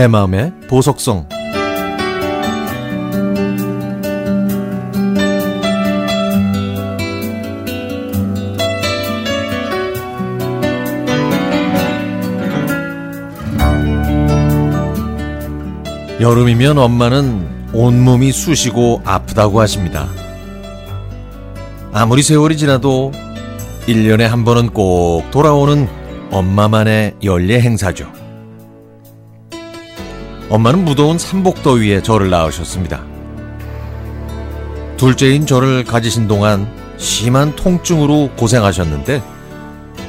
내 마음의 보석성 여름이면 엄마는 온몸이 쑤시고 아프다고 하십니다. 아무리 세월이 지나도 1년에 한 번은 꼭 돌아오는 엄마만의 연례 행사죠. 엄마는 무더운 삼복더위에 저를 낳으셨습니다. 둘째인 저를 가지신 동안 심한 통증으로 고생하셨는데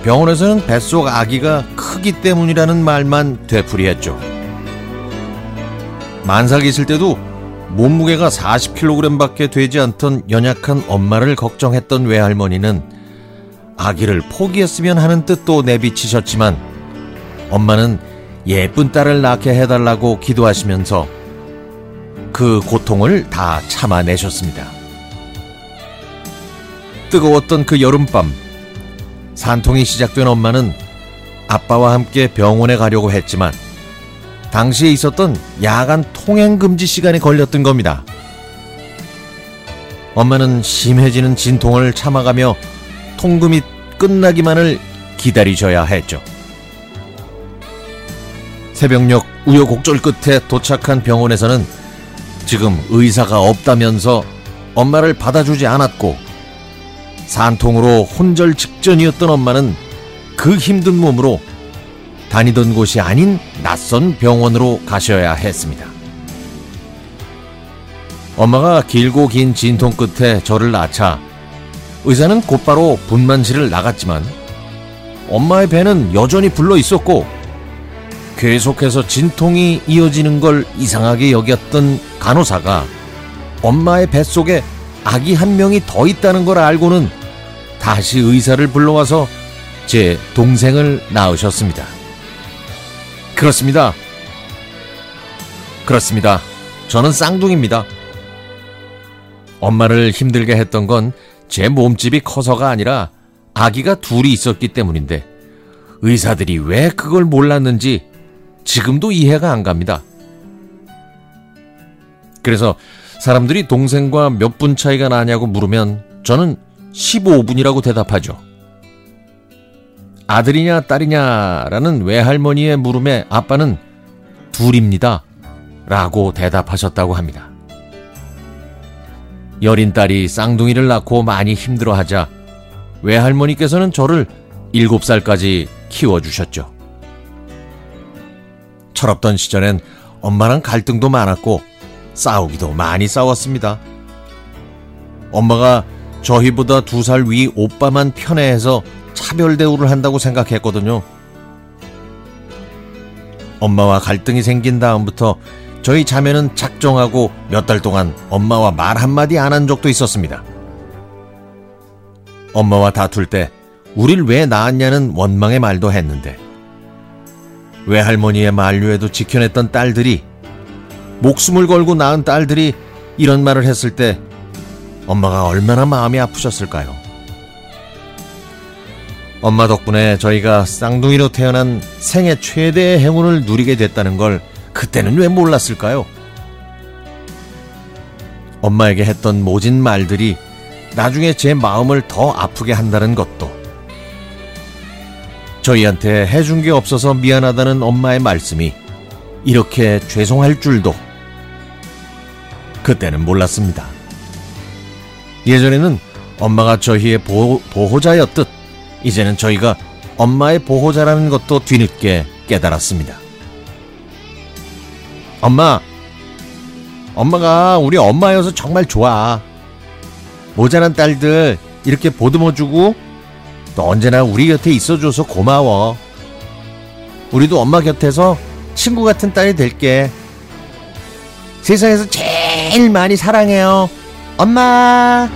병원에서는 뱃속 아기가 크기 때문이라는 말만 되풀이했죠. 만삭 있을 때도 몸무게가 40kg밖에 되지 않던 연약한 엄마를 걱정했던 외할머니는 아기를 포기했으면 하는 뜻도 내비치셨지만 엄마는 예쁜 딸을 낳게 해달라고 기도하시면서 그 고통을 다 참아내셨습니다. 뜨거웠던 그 여름밤, 산통이 시작된 엄마는 아빠와 함께 병원에 가려고 했지만 당시에 있었던 야간 통행 금지 시간이 걸렸던 겁니다. 엄마는 심해지는 진통을 참아가며 통금이 끝나기만을 기다리셔야 했죠. 새벽녘 우여곡절 끝에 도착한 병원에서는 지금 의사가 없다면서 엄마를 받아주지 않았고 산통으로 혼절 직전이었던 엄마는 그 힘든 몸으로 다니던 곳이 아닌 낯선 병원으로 가셔야 했습니다. 엄마가 길고 긴 진통 끝에 저를 낳자 의사는 곧바로 분만실을 나갔지만 엄마의 배는 여전히 불러 있었고 계속해서 진통이 이어지는 걸 이상하게 여겼던 간호사가 엄마의 뱃속에 아기 한 명이 더 있다는 걸 알고는 다시 의사를 불러와서 제 동생을 낳으셨습니다. 그렇습니다. 그렇습니다. 저는 쌍둥이입니다. 엄마를 힘들게 했던 건 제 몸집이 커서가 아니라 아기가 둘이 있었기 때문인데 의사들이 왜 그걸 몰랐는지 지금도 이해가 안 갑니다. 그래서 사람들이 동생과 몇 분 차이가 나냐고 물으면 저는 15분이라고 대답하죠. 아들이냐 딸이냐라는 외할머니의 물음에 아빠는 둘입니다. 라고 대답하셨다고 합니다. 여린 딸이 쌍둥이를 낳고 많이 힘들어하자 외할머니께서는 저를 7살까지 키워주셨죠. 철없던 시절엔 엄마랑 갈등도 많았고 싸우기도 많이 싸웠습니다. 엄마가 저희보다 두 살 위 오빠만 편애해서 차별 대우를 한다고 생각했거든요. 엄마와 갈등이 생긴 다음부터 저희 자매는 작정하고 몇 달 동안 엄마와 말 한마디 안 한 적도 있었습니다. 엄마와 다툴 때 우릴 왜 낳았냐는 원망의 말도 했는데 외할머니의 만류에도 지켜냈던 딸들이 목숨을 걸고 낳은 딸들이 이런 말을 했을 때 엄마가 얼마나 마음이 아프셨을까요? 엄마 덕분에 저희가 쌍둥이로 태어난 생애 최대의 행운을 누리게 됐다는 걸 그때는 왜 몰랐을까요? 엄마에게 했던 모진 말들이 나중에 제 마음을 더 아프게 한다는 것도 저희한테 해준 게 없어서 미안하다는 엄마의 말씀이 이렇게 죄송할 줄도 그때는 몰랐습니다. 예전에는 엄마가 저희의 보호, 보호자였듯 이제는 저희가 엄마의 보호자라는 것도 뒤늦게 깨달았습니다. 엄마, 엄마가 우리 엄마여서 정말 좋아. 모자란 딸들 이렇게 보듬어주고 또 언제나 우리 곁에 있어줘서 고마워. 우리도 엄마 곁에서 친구 같은 딸이 될게. 세상에서 제일 많이 사랑해요. 엄마!